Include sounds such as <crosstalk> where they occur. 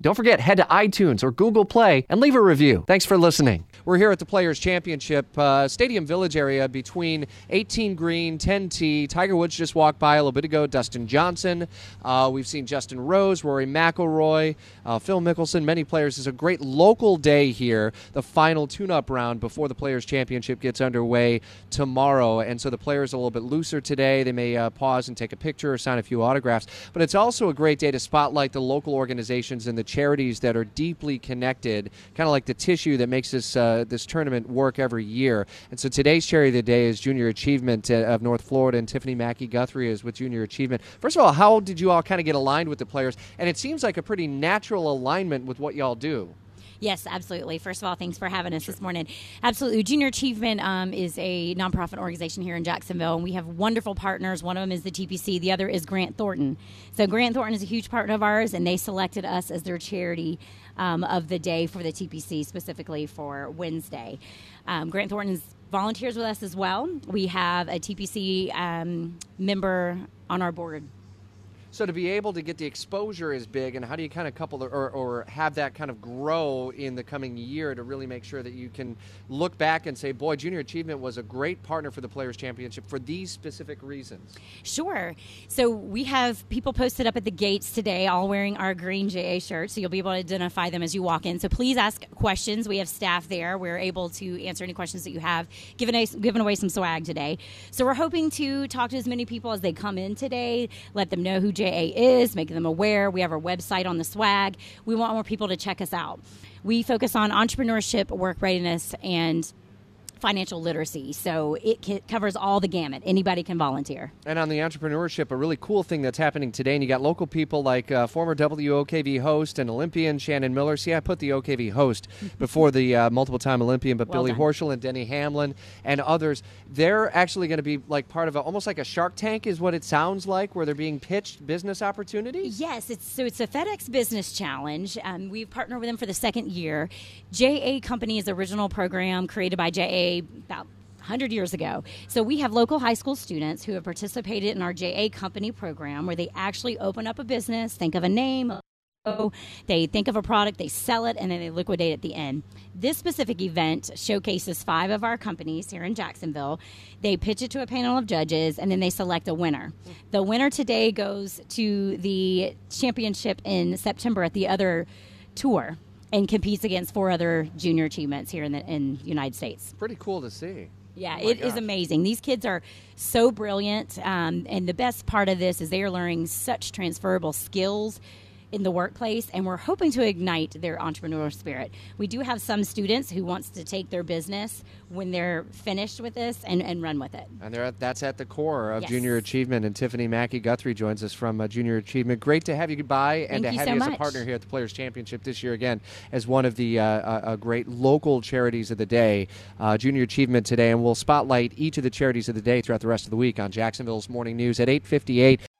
Don't forget, head to iTunes or Google Play and leave a review. Thanks for listening. We're here at the Players Championship uh, Stadium Village area between 18 Green, 10T. Tiger Woods just walked by a little bit ago. Dustin Johnson. Uh, we've seen Justin Rose, Rory McIlroy, uh, Phil Mickelson, many players. It's a great local day here, the final tune up round before the Players Championship gets underway tomorrow. And so the players are a little bit looser today. They may uh, pause and take a picture or sign a few autographs. But it's also a great day to spotlight the local organizations and the charities that are deeply connected, kind of like the tissue that makes this uh, this tournament work every year. And so today's charity of the day is Junior Achievement uh, of North Florida, and Tiffany Mackey Guthrie is with Junior Achievement. First of all, how did you all kind of get aligned with the players? And it seems like a pretty natural alignment with what y'all do. Yes, absolutely. First of all, thanks for having us sure. this morning. Absolutely. Junior Achievement um, is a nonprofit organization here in Jacksonville, and we have wonderful partners. One of them is the TPC, the other is Grant Thornton. So, Grant Thornton is a huge partner of ours, and they selected us as their charity um, of the day for the TPC, specifically for Wednesday. Um, Grant Thornton volunteers with us as well. We have a TPC um, member on our board so to be able to get the exposure is big, and how do you kind of couple or, or have that kind of grow in the coming year to really make sure that you can look back and say, boy, Junior Achievement was a great partner for the Players Championship for these specific reasons? Sure. So we have people posted up at the gates today, all wearing our green JA shirts, so you'll be able to identify them as you walk in. So please ask questions. We have staff there. We're able to answer any questions that you have, giving, a, giving away some swag today. So we're hoping to talk to as many people as they come in today, let them know who JA is, making them aware. We have our website on the swag. We want more people to check us out. We focus on entrepreneurship, work readiness, and financial literacy. So it covers all the gamut. Anybody can volunteer. And on the entrepreneurship, a really cool thing that's happening today, and you got local people like uh, former WOKV host and Olympian Shannon Miller. See, I put the OKV host <laughs> before the uh, multiple time Olympian, but well Billy done. Horschel and Denny Hamlin and others. They're actually going to be like part of a, almost like a Shark Tank, is what it sounds like, where they're being pitched business opportunities. Yes, it's so it's a FedEx Business Challenge. Um, we've partnered with them for the second year. JA Company's original program created by JA about 100 years ago. So we have local high school students who have participated in our JA company program where they actually open up a business, think of a name, they think of a product, they sell it, and then they liquidate at the end. This specific event showcases five of our companies here in Jacksonville. They pitch it to a panel of judges, and then they select a winner. The winner today goes to the championship in September at the other tour and competes against four other junior achievements here in the in United States. Pretty cool to see. Yeah, oh it gosh. is amazing. These kids are so brilliant, um, and the best part of this is they are learning such transferable skills in the workplace and we're hoping to ignite their entrepreneurial spirit. We do have some students who wants to take their business when they're finished with this and, and run with it. And at, that's at the core of yes. Junior Achievement. And Tiffany Mackey Guthrie joins us from uh, Junior Achievement. Great to have you goodbye and Thank to have you, so you as a partner here at the Players Championship this year again as one of the uh, uh, great local charities of the day. Uh, Junior Achievement today, and we'll spotlight each of the charities of the day throughout the rest of the week on Jacksonville's Morning News at 8:58.